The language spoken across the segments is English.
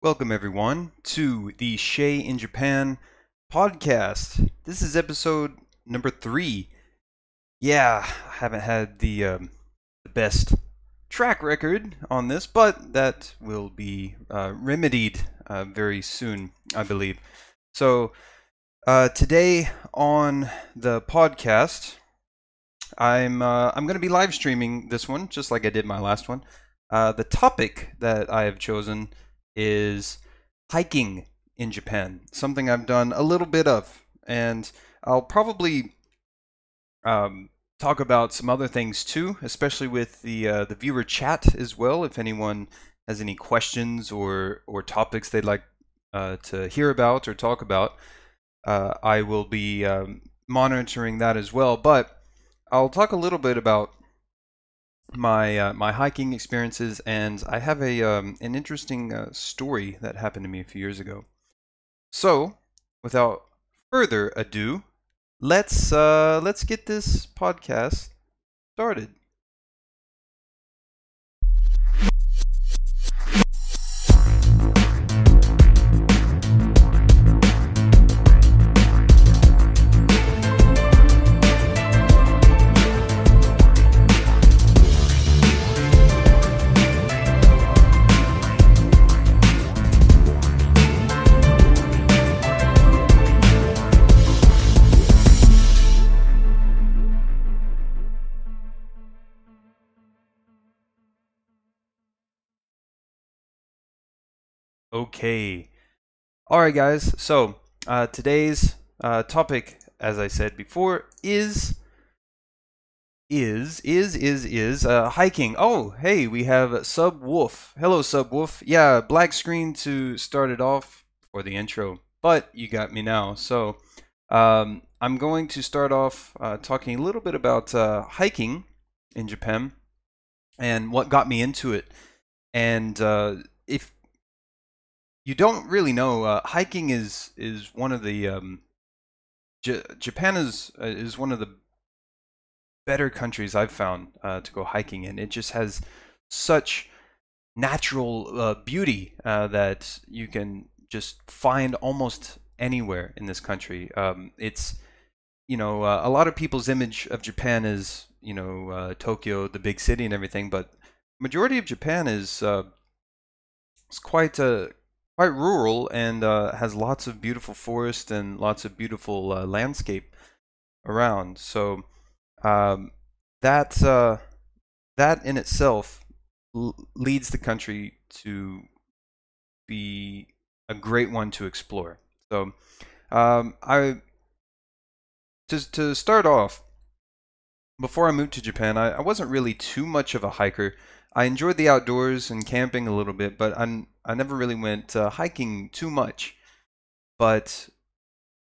Welcome, everyone, to the Shay in Japan podcast. This is episode number three. Yeah, I haven't had the, um, the best track record on this, but that will be uh, remedied uh, very soon, I believe. So, uh, today on the podcast, I'm uh, I'm going to be live streaming this one, just like I did my last one. Uh, the topic that I have chosen is hiking in Japan, something I've done a little bit of, and I'll probably um, talk about some other things too, especially with the uh, the viewer chat as well. If anyone has any questions or or topics they'd like uh, to hear about or talk about, uh, I will be um, monitoring that as well. But I'll talk a little bit about my uh, my hiking experiences, and I have a um, an interesting uh, story that happened to me a few years ago. So, without further ado, let's uh, let's get this podcast started. Okay. All right, guys. So uh, today's uh, topic, as I said before, is is is is is uh, hiking. Oh, hey, we have Subwoof. Hello, Subwoof. Yeah, black screen to start it off for the intro, but you got me now. So um, I'm going to start off uh, talking a little bit about uh, hiking in Japan and what got me into it. And uh, if you don't really know. Uh, hiking is is one of the um, J- Japan is uh, is one of the better countries I've found uh, to go hiking in. It just has such natural uh, beauty uh, that you can just find almost anywhere in this country. Um, it's you know uh, a lot of people's image of Japan is you know Tokyo, the big city, and everything, but majority of Japan is it's quite a quite rural and uh, has lots of beautiful forest and lots of beautiful uh, landscape around. So um, that uh, that in itself leads the country to be a great one to explore. So um, I to to start off. Before I moved to Japan, I, I wasn't really too much of a hiker. I enjoyed the outdoors and camping a little bit, but I'm, I never really went uh, hiking too much. But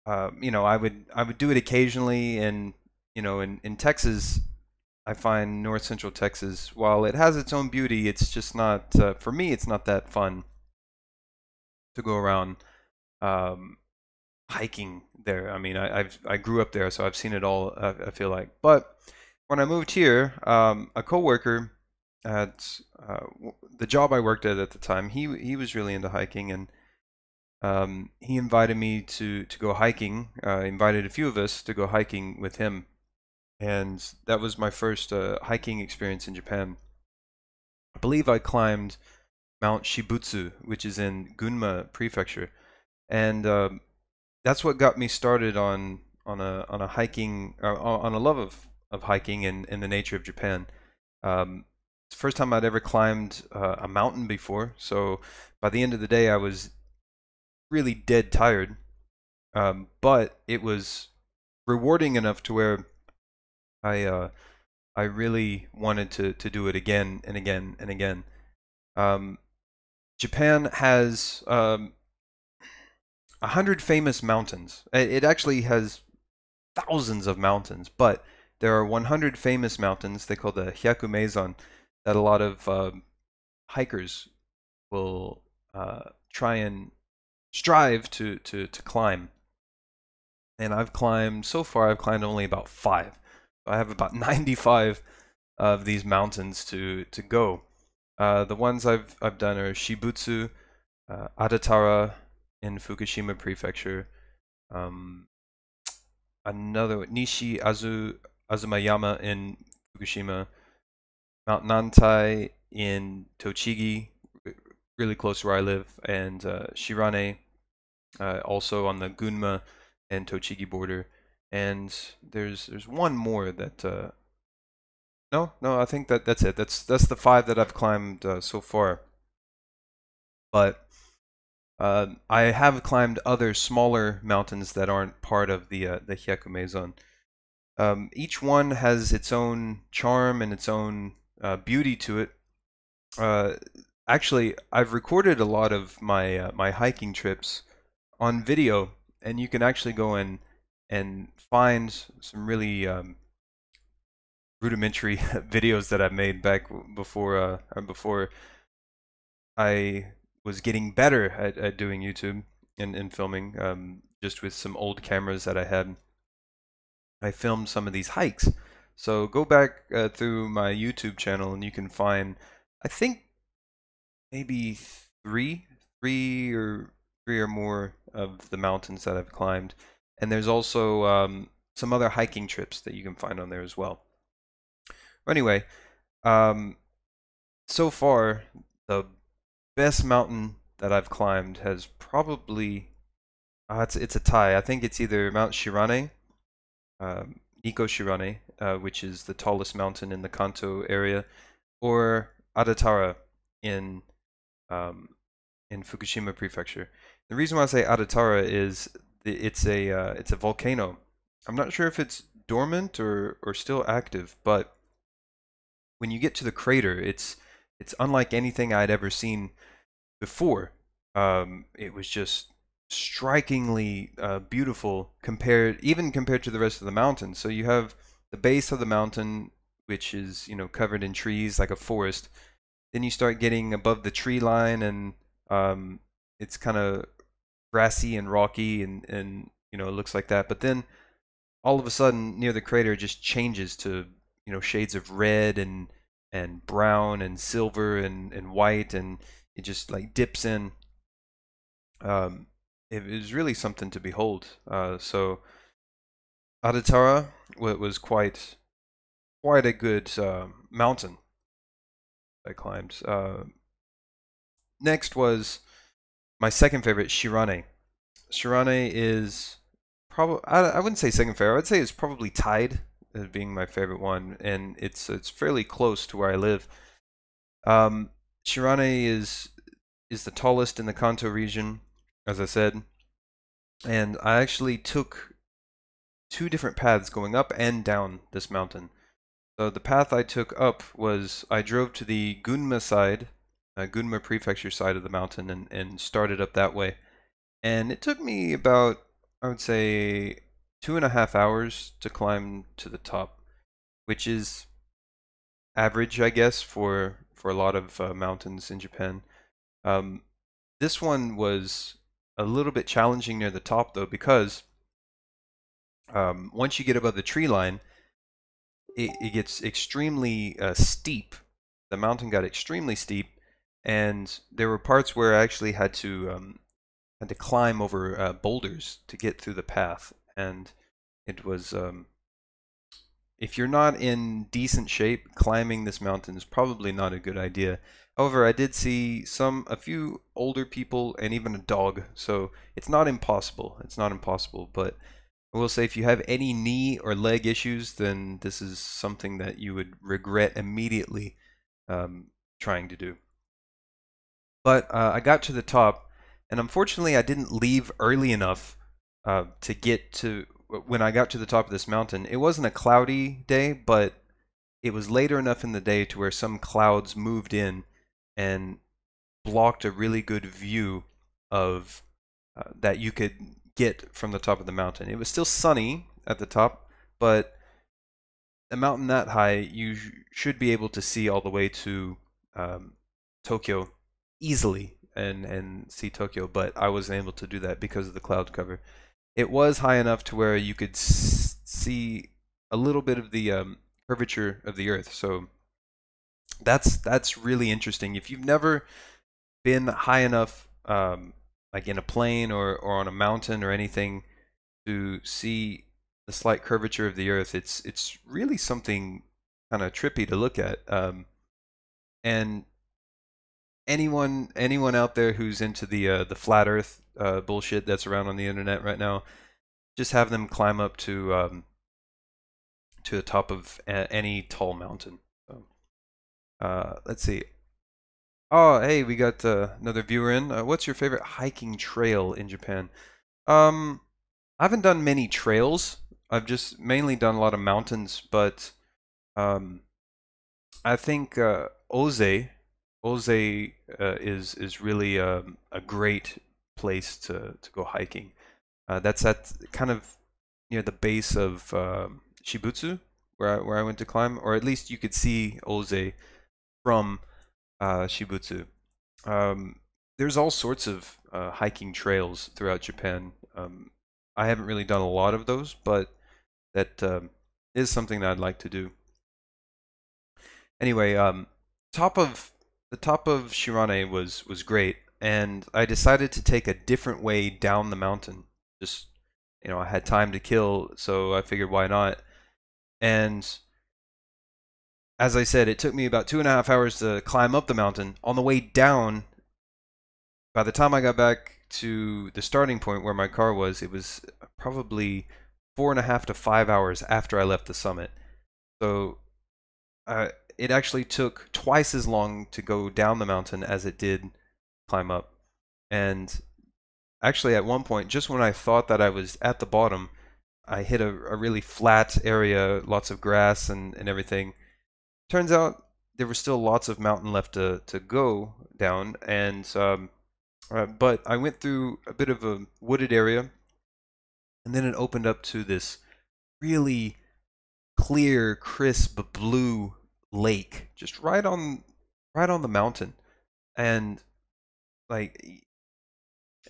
uh, you know, I would I would do it occasionally, and you know, in in Texas, I find North Central Texas, while it has its own beauty, it's just not uh, for me. It's not that fun to go around um, hiking there. I mean, I, I've I grew up there, so I've seen it all. I, I feel like, but when I moved here, um, a coworker at uh, the job I worked at at the time, he he was really into hiking, and um, he invited me to to go hiking. Uh, invited a few of us to go hiking with him, and that was my first uh, hiking experience in Japan. I believe I climbed Mount Shibutsu, which is in Gunma Prefecture, and um, that's what got me started on on a on a hiking uh, on a love of of hiking and, and the nature of Japan. Um, it's the first time I'd ever climbed uh, a mountain before, so by the end of the day, I was really dead tired. Um, but it was rewarding enough to where I uh, I really wanted to to do it again and again and again. Um, Japan has um, a hundred famous mountains. It actually has thousands of mountains, but there are 100 famous mountains. They call the Hyakumeizan that a lot of uh, hikers will uh, try and strive to, to, to climb. And I've climbed, so far, I've climbed only about five. I have about 95 of these mountains to, to go. Uh, the ones I've, I've done are Shibutsu, uh, Adatara in Fukushima Prefecture, um, another Nishi Azu Azumayama in Fukushima, Mount Nantai in Tochigi, really close to where I live, and uh, Shirane, uh, also on the Gunma and Tochigi border. And there's there's one more that uh, no no I think that that's it. That's that's the five that I've climbed uh, so far. But uh, I have climbed other smaller mountains that aren't part of the uh, the Hyakumeizan. Um, each one has its own charm and its own uh, beauty to it. Uh, actually, I've recorded a lot of my uh, my hiking trips on video, and you can actually go in and find some really um, rudimentary videos that I've made back before uh, before I was getting better at, at doing YouTube and, and filming, um, just with some old cameras that I had. I filmed some of these hikes. So go back uh, through my YouTube channel and you can find, I think, maybe three, three or three or more of the mountains that I've climbed. And there's also um, some other hiking trips that you can find on there as well. Anyway, um, so far the best mountain that I've climbed has probably uh, it's it's a tie. I think it's either Mount Shirane, um, Nikko Shirane, uh, which is the tallest mountain in the Kanto area, or Adatara in um, in Fukushima Prefecture. The reason why I say Adatara is it's a uh, it's a volcano. I'm not sure if it's dormant or or still active, but when you get to the crater, it's it's unlike anything I'd ever seen before. Um, it was just strikingly uh, beautiful compared even compared to the rest of the mountain. So you have the base of the mountain, which is you know covered in trees like a forest. Then you start getting above the tree line, and um, it's kind of grassy and rocky, and and you know it looks like that. But then all of a sudden, near the crater, it just changes to you know shades of red and and brown and silver and and white, and it just like dips in. Um, it was really something to behold. Uh, so Adatara was quite quite a good uh, mountain I climbed. Uh, next was my second favorite, Shirane. Shirane is probably I, I wouldn't say second favorite. I would say it's probably tied as being my favorite one, and it's it's fairly close to where I live. Um, Shirane is is the tallest in the Kanto region, as I said, and I actually took two different paths going up and down this mountain. So the path I took up was I drove to the Gunma side, uh, Gunma Prefecture side of the mountain, and, and started up that way. And it took me about, I would say, two and a half hours to climb to the top, which is average, I guess, for for a lot of uh, mountains in Japan. Um, this one was a little bit challenging near the top though because um, once you get above the tree line, it, it gets extremely uh, steep. The mountain got extremely steep, and there were parts where I actually had to um, had to climb over uh, boulders to get through the path, and it was um, if you're not in decent shape, climbing this mountain is probably not a good idea. However, I did see some, a few older people and even a dog, so it's not impossible. It's not impossible, but I will say if you have any knee or leg issues, then this is something that you would regret immediately um, trying to do. But uh, I got to the top, and unfortunately, I didn't leave early enough uh, to get to when I got to the top of this mountain. It wasn't a cloudy day, but it was later enough in the day to where some clouds moved in and blocked a really good view of uh, that you could get from the top of the mountain. It was still sunny at the top, but a mountain that high, you sh should be able to see all the way to um, Tokyo easily and and see Tokyo. But I wasn't able to do that because of the cloud cover. It was high enough to where you could see a little bit of the um, curvature of the Earth. So that's that's really interesting. If you've never been high enough um, like in a plane or, or on a mountain or anything to see the slight curvature of the earth it's it's really something kind of trippy to look at um, and anyone anyone out there who's into the uh, the flat earth uh, bullshit that's around on the internet right now just have them climb up to um, to the top of a- any tall mountain so, uh, let's see Oh, hey, we got uh, another viewer in. Uh, what's your favorite hiking trail in Japan? Um, I haven't done many trails. I've just mainly done a lot of mountains, but um, I think uh, Oze, Oze uh, is is really um, a great place to to go hiking. Uh, that's at kind of near the base of um Shibutsu, where I, where I went to climb, or at least you could see Oze from uh, Shibutsu. Um, there's all sorts of uh, hiking trails throughout Japan. Um, I haven't really done a lot of those, but that um, is something that I'd like to do. Anyway, um, top of the top of Shirane was was great, and I decided to take a different way down the mountain. Just you know, I had time to kill, so I figured why not. And as I said, it took me about two and a half hours to climb up the mountain. On the way down, by the time I got back to the starting point where my car was, it was probably four and a half to five hours after I left the summit. So uh, it actually took twice as long to go down the mountain as it did climb up. And actually, at one point, just when I thought that I was at the bottom, I hit a, a really flat area, lots of grass and, and everything. Turns out there were still lots of mountain left to, to go down, and um, uh, but I went through a bit of a wooded area, and then it opened up to this really clear, crisp blue lake, just right on right on the mountain, and like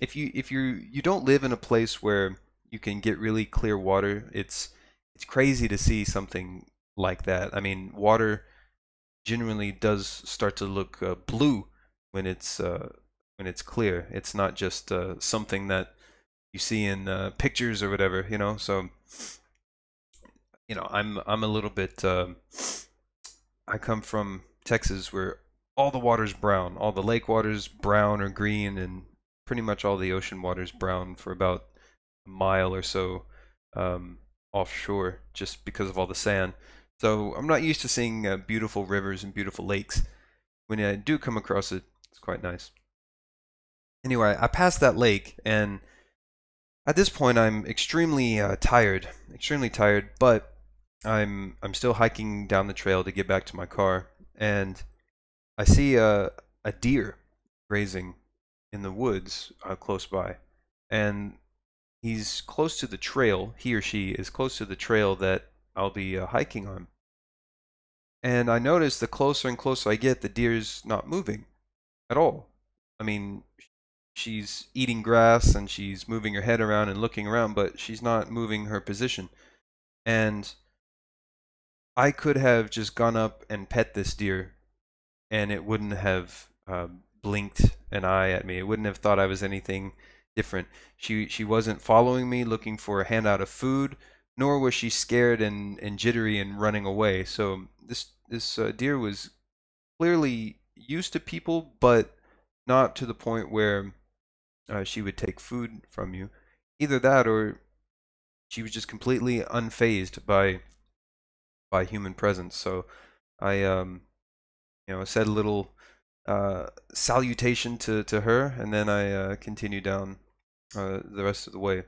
if you if you you don't live in a place where you can get really clear water, it's it's crazy to see something like that. I mean, water genuinely does start to look uh, blue when it's uh, when it's clear. It's not just uh, something that you see in uh, pictures or whatever, you know. So, you know, I'm I'm a little bit. Um, I come from Texas, where all the water's brown, all the lake water's brown or green, and pretty much all the ocean water's brown for about a mile or so um, offshore, just because of all the sand. So I'm not used to seeing uh, beautiful rivers and beautiful lakes. When I do come across it, it's quite nice. Anyway, I passed that lake, and at this point, I'm extremely uh, tired, extremely tired. But I'm I'm still hiking down the trail to get back to my car, and I see a a deer grazing in the woods uh, close by, and he's close to the trail. He or she is close to the trail that I'll be uh, hiking on. And I notice the closer and closer I get, the deer's not moving at all. I mean, she's eating grass and she's moving her head around and looking around, but she's not moving her position. And I could have just gone up and pet this deer, and it wouldn't have uh, blinked an eye at me. It wouldn't have thought I was anything different. She she wasn't following me, looking for a handout of food nor was she scared and, and jittery and running away. So this this uh, deer was clearly used to people, but not to the point where uh, she would take food from you. Either that, or she was just completely unfazed by by human presence. So I um you know said a little uh, salutation to, to her, and then I uh, continued down uh, the rest of the way.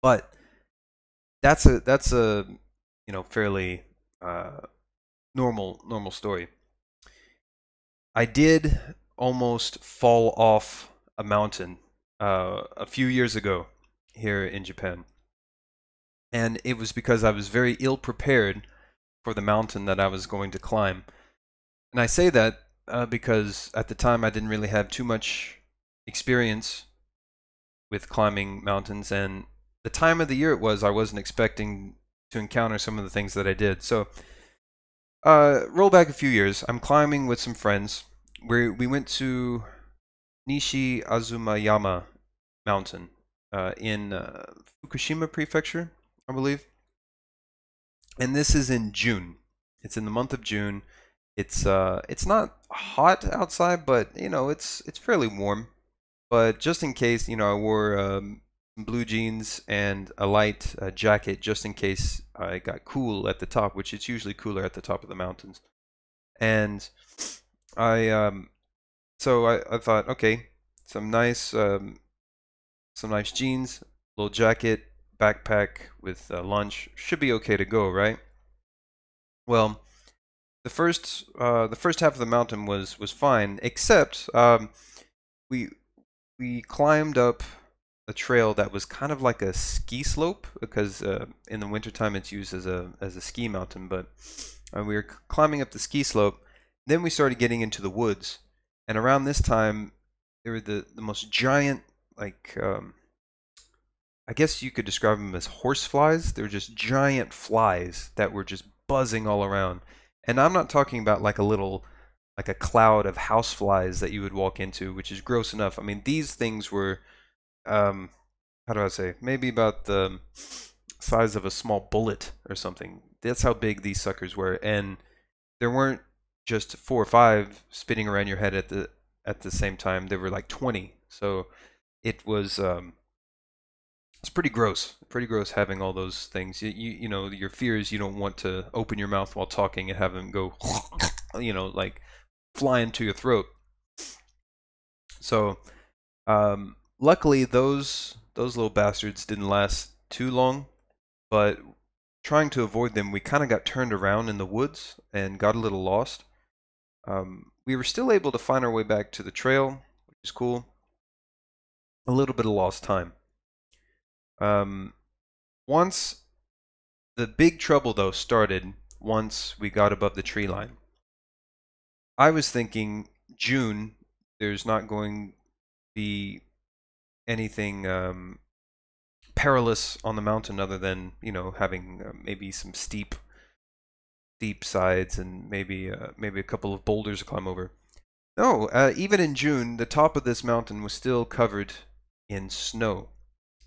But that's a that's a you know fairly uh, normal normal story. I did almost fall off a mountain uh, a few years ago here in Japan, and it was because I was very ill prepared for the mountain that I was going to climb. And I say that uh, because at the time I didn't really have too much experience with climbing mountains, and the time of the year it was, I wasn't expecting to encounter some of the things that I did. So, uh, roll back a few years. I'm climbing with some friends. We we went to Nishi Azumayama Mountain uh, in uh, Fukushima Prefecture, I believe. And this is in June. It's in the month of June. It's uh, it's not hot outside, but you know, it's it's fairly warm. But just in case, you know, I wore um, blue jeans and a light uh, jacket just in case I got cool at the top, which it's usually cooler at the top of the mountains. And I um, so I, I thought, okay, some nice um, some nice jeans, little jacket, backpack with uh, lunch should be okay to go, right? Well, the first uh, the first half of the mountain was was fine, except um, we we climbed up a trail that was kind of like a ski slope because uh, in the wintertime it's used as a as a ski mountain. But uh, we were climbing up the ski slope. Then we started getting into the woods, and around this time there were the the most giant like um, I guess you could describe them as horse flies. They're just giant flies that were just buzzing all around. And I'm not talking about like a little like a cloud of houseflies that you would walk into, which is gross enough. I mean, these things were um how do I say? Maybe about the size of a small bullet or something. That's how big these suckers were and there weren't just four or five spinning around your head at the at the same time. There were like 20. So it was um it's pretty gross. Pretty gross having all those things. You, you, you know, your fears. You don't want to open your mouth while talking and have them go, you know, like fly into your throat. So, um, luckily those those little bastards didn't last too long. But trying to avoid them, we kind of got turned around in the woods and got a little lost. Um, we were still able to find our way back to the trail, which is cool. A little bit of lost time. Um, once the big trouble though started once we got above the tree line. I was thinking June. There's not going to be anything um, perilous on the mountain other than you know having uh, maybe some steep, steep sides and maybe uh, maybe a couple of boulders to climb over. No, uh, even in June, the top of this mountain was still covered in snow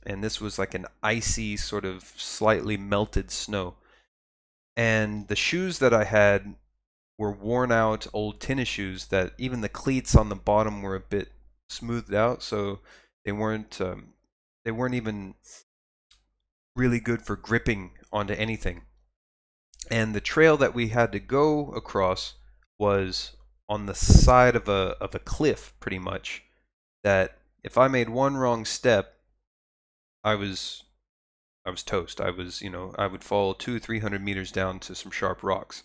and this was like an icy sort of slightly melted snow. And the shoes that I had were worn out old tennis shoes that even the cleats on the bottom were a bit smoothed out, so they weren't um, they weren't even really good for gripping onto anything. And the trail that we had to go across was on the side of a of a cliff pretty much that if I made one wrong step I was I was toast. I was, you know, I would fall two, three hundred meters down to some sharp rocks.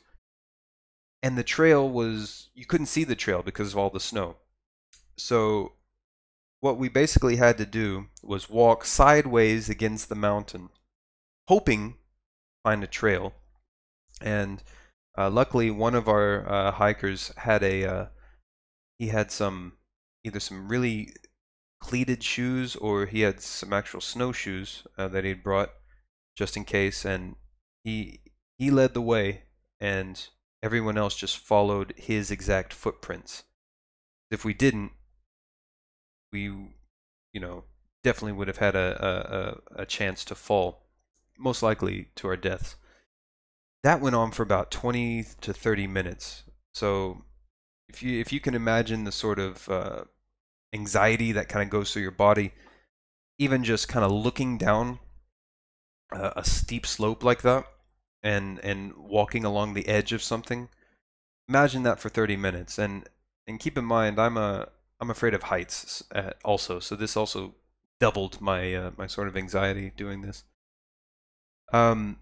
And the trail was you couldn't see the trail because of all the snow. So what we basically had to do was walk sideways against the mountain, hoping find a trail. And uh, luckily, one of our uh, hikers had a uh, he had some either some really cleated shoes or he had some actual snowshoes uh, that he'd brought just in case and he he led the way and everyone else just followed his exact footprints. If we didn't we you know definitely would have had a, a, a chance to fall most likely to our deaths. That went on for about 20 to 30 minutes. So if you if you can imagine the sort of uh, anxiety that kind of goes through your body, even just kind of looking down a, a steep slope like that and and walking along the edge of something. Imagine that for 30 minutes, and and keep in mind I'm a I'm afraid of heights also, so this also doubled my uh, my sort of anxiety doing this. Um,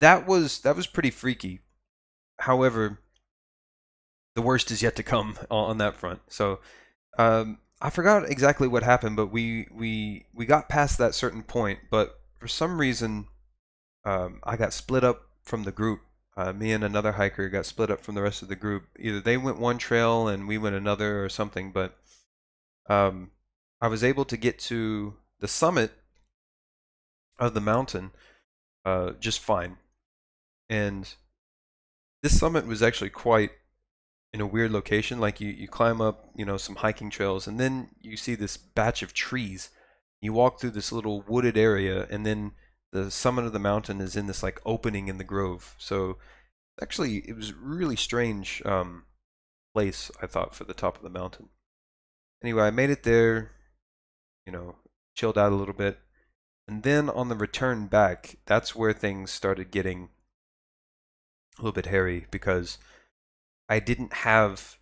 that was that was pretty freaky. However, the worst is yet to come on that front. So um, I forgot exactly what happened, but we we we got past that certain point, but for some reason, um, I got split up from the group. Uh, me and another hiker got split up from the rest of the group. Either they went one trail and we went another, or something. But um, I was able to get to the summit of the mountain uh, just fine, and this summit was actually quite in a weird location. Like you, you climb up, you know, some hiking trails, and then you see this batch of trees. You walk through this little wooded area, and then the summit of the mountain is in this like opening in the grove. So actually, it was really strange um, place I thought for the top of the mountain. Anyway, I made it there. You know, chilled out a little bit, and then on the return back, that's where things started getting a little bit hairy because I didn't have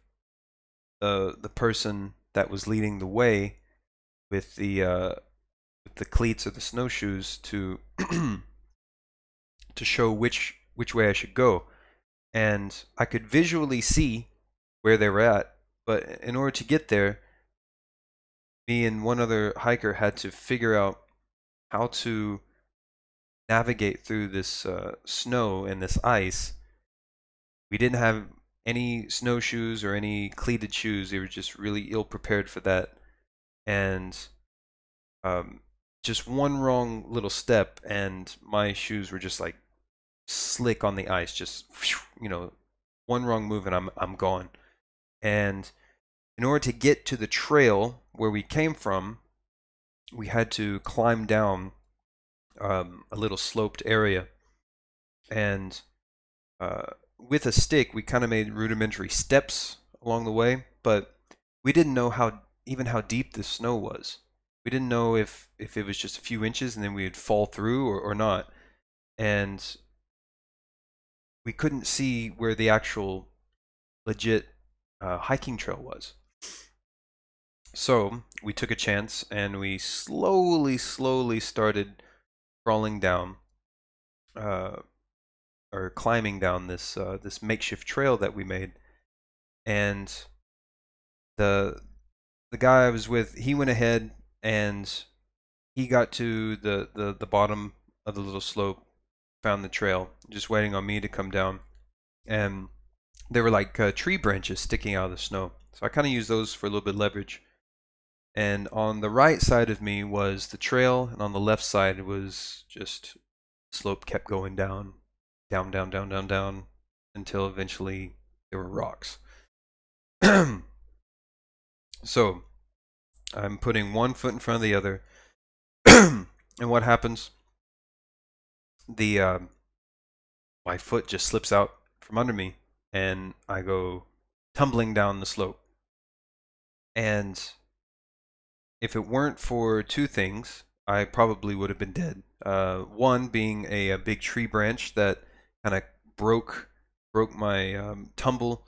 the the person that was leading the way with the uh, with the cleats or the snowshoes to to show which which way I should go, and I could visually see where they were at, but in order to get there, me and one other hiker had to figure out how to navigate through this uh, snow and this ice. We didn't have any snowshoes or any cleated shoes. They were just really ill prepared for that. And um, just one wrong little step, and my shoes were just like slick on the ice. Just you know, one wrong move, and I'm I'm gone. And in order to get to the trail where we came from, we had to climb down um, a little sloped area, and uh, with a stick, we kind of made rudimentary steps along the way, but we didn't know how even how deep the snow was. We didn't know if if it was just a few inches and then we'd fall through or, or not, and we couldn't see where the actual legit uh, hiking trail was. So we took a chance and we slowly, slowly started crawling down. Uh, or climbing down this uh, this makeshift trail that we made, and the the guy I was with, he went ahead and he got to the, the, the bottom of the little slope, found the trail, just waiting on me to come down, and there were like uh, tree branches sticking out of the snow, so I kind of used those for a little bit of leverage. And on the right side of me was the trail, and on the left side was just slope kept going down down, down, down, down, down until eventually there were rocks. so I'm putting one foot in front of the other, and what happens? The uh, my foot just slips out from under me, and I go tumbling down the slope. And if it weren't for two things, I probably would have been dead. Uh, one being a, a, big tree branch that kind of broke broke my um, tumble.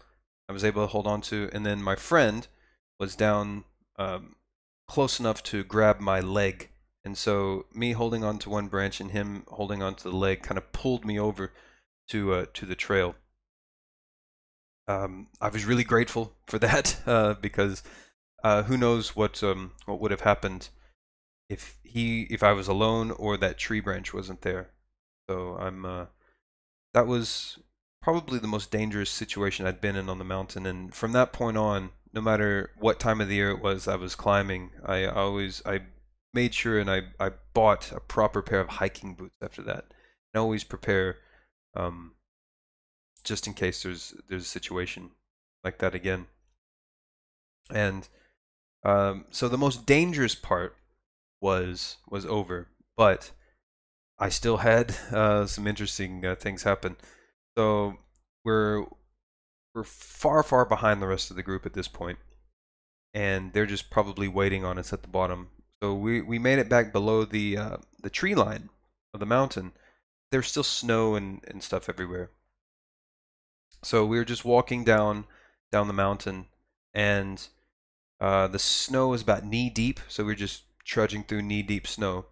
I was able to hold on to, and then my friend was down um, close enough to grab my leg, and so me holding on to one branch and him holding on to the leg kind of pulled me over to uh, to the trail. Um, I was really grateful for that uh, because uh, who knows what um, what would have happened if he if I was alone or that tree branch wasn't there. So I'm uh, that was probably the most dangerous situation I'd been in on the mountain. And from that point on, no matter what time of the year it was I was climbing, I always I made sure and I, I bought a proper pair of hiking boots after that. And always prepare um, just in case there's there's a situation like that again. And um, so the most dangerous part was was over, but I still had uh, some interesting uh, things happen. So we're we're far far behind the rest of the group at this point, and they're just probably waiting on us at the bottom. So we we made it back below the uh, the tree line of the mountain. There's still snow and, and stuff everywhere. So we were just walking down down the mountain, and uh, the snow is about knee deep. So we we're just trudging through knee deep snow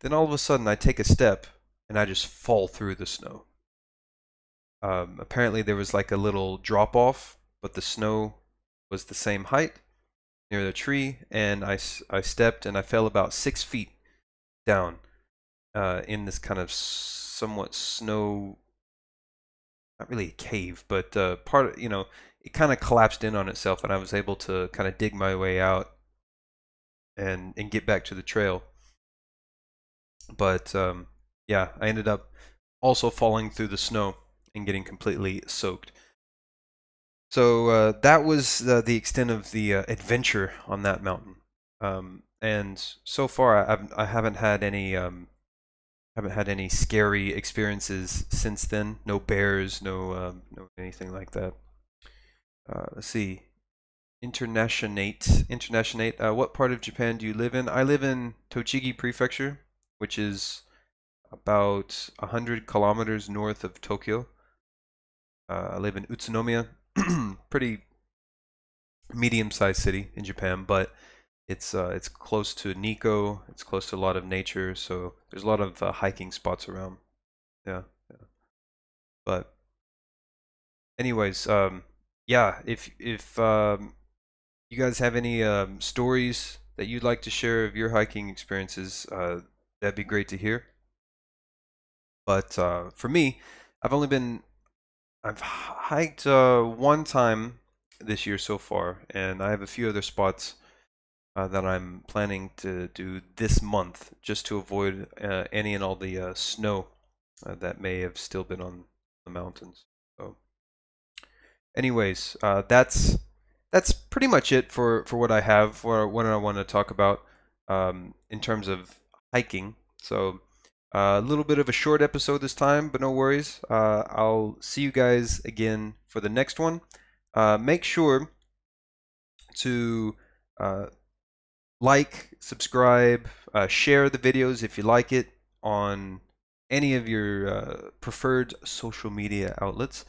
then all of a sudden, I take a step and I just fall through the snow. Um, apparently, there was like a little drop off, but the snow was the same height near the tree, and I, I stepped and I fell about six feet down uh, in this kind of somewhat snow, not really a cave, but uh, part of, you know, it kind of collapsed in on itself, and I was able to kind of dig my way out and, and get back to the trail but um, yeah, I ended up also falling through the snow and getting completely soaked. So uh, that was uh, the extent of the uh, adventure on that mountain. Um, and so far, I've, I haven't had any um, haven't had any scary experiences since then. No bears, no um, no anything like that. Uh, let's see. Internationate, internationate. Uh, what part of Japan do you live in? I live in Tochigi Prefecture, which is about 100 kilometers north of Tokyo. Uh, I live in Utsunomiya, pretty medium-sized city in Japan, but it's uh, it's close to Nikko. It's close to a lot of nature, so there's a lot of uh, hiking spots around. Yeah, yeah. But anyways, um, yeah. If if um, you guys have any um, stories that you'd like to share of your hiking experiences, uh, that'd be great to hear. But uh, for me, I've only been I've hiked uh, one time this year so far, and I have a few other spots uh, that I'm planning to do this month, just to avoid uh, any and all the uh, snow uh, that may have still been on the mountains. So, anyways, that's that's pretty much it for for what I have for what I want to talk about um, in terms of hiking. So. Uh, a little bit of a short episode this time, but no worries. Uh, I'll see you guys again for the next one. Uh, make sure to uh, like, subscribe, uh, share the videos if you like it on any of your uh, preferred social media outlets.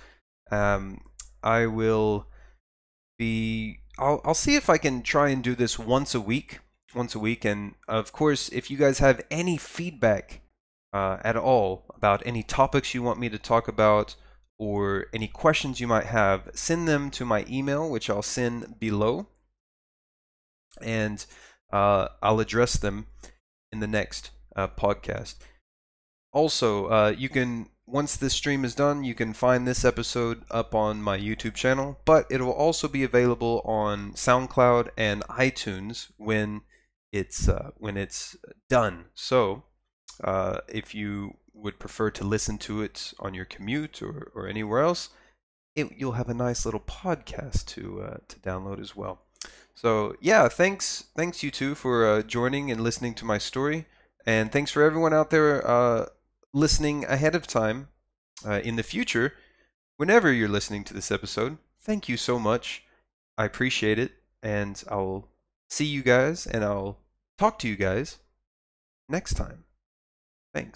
Um, I will be. I'll, I'll see if I can try and do this once a week. Once a week, and of course, if you guys have any feedback uh, at all about any topics you want me to talk about or any questions you might have, send them to my email, which I'll send below. And uh, I'll address them in the next uh, podcast. Also, uh, you can once this stream is done, you can find this episode up on my YouTube channel, but it will also be available on SoundCloud and iTunes when it's uh, when it's done. So, uh, if you would prefer to listen to it on your commute or, or anywhere else, it, you'll have a nice little podcast to uh, to download as well. So yeah, thanks, thanks you two for uh, joining and listening to my story, and thanks for everyone out there uh, listening ahead of time uh, in the future. Whenever you're listening to this episode, thank you so much. I appreciate it, and I'll see you guys, and I'll talk to you guys next time.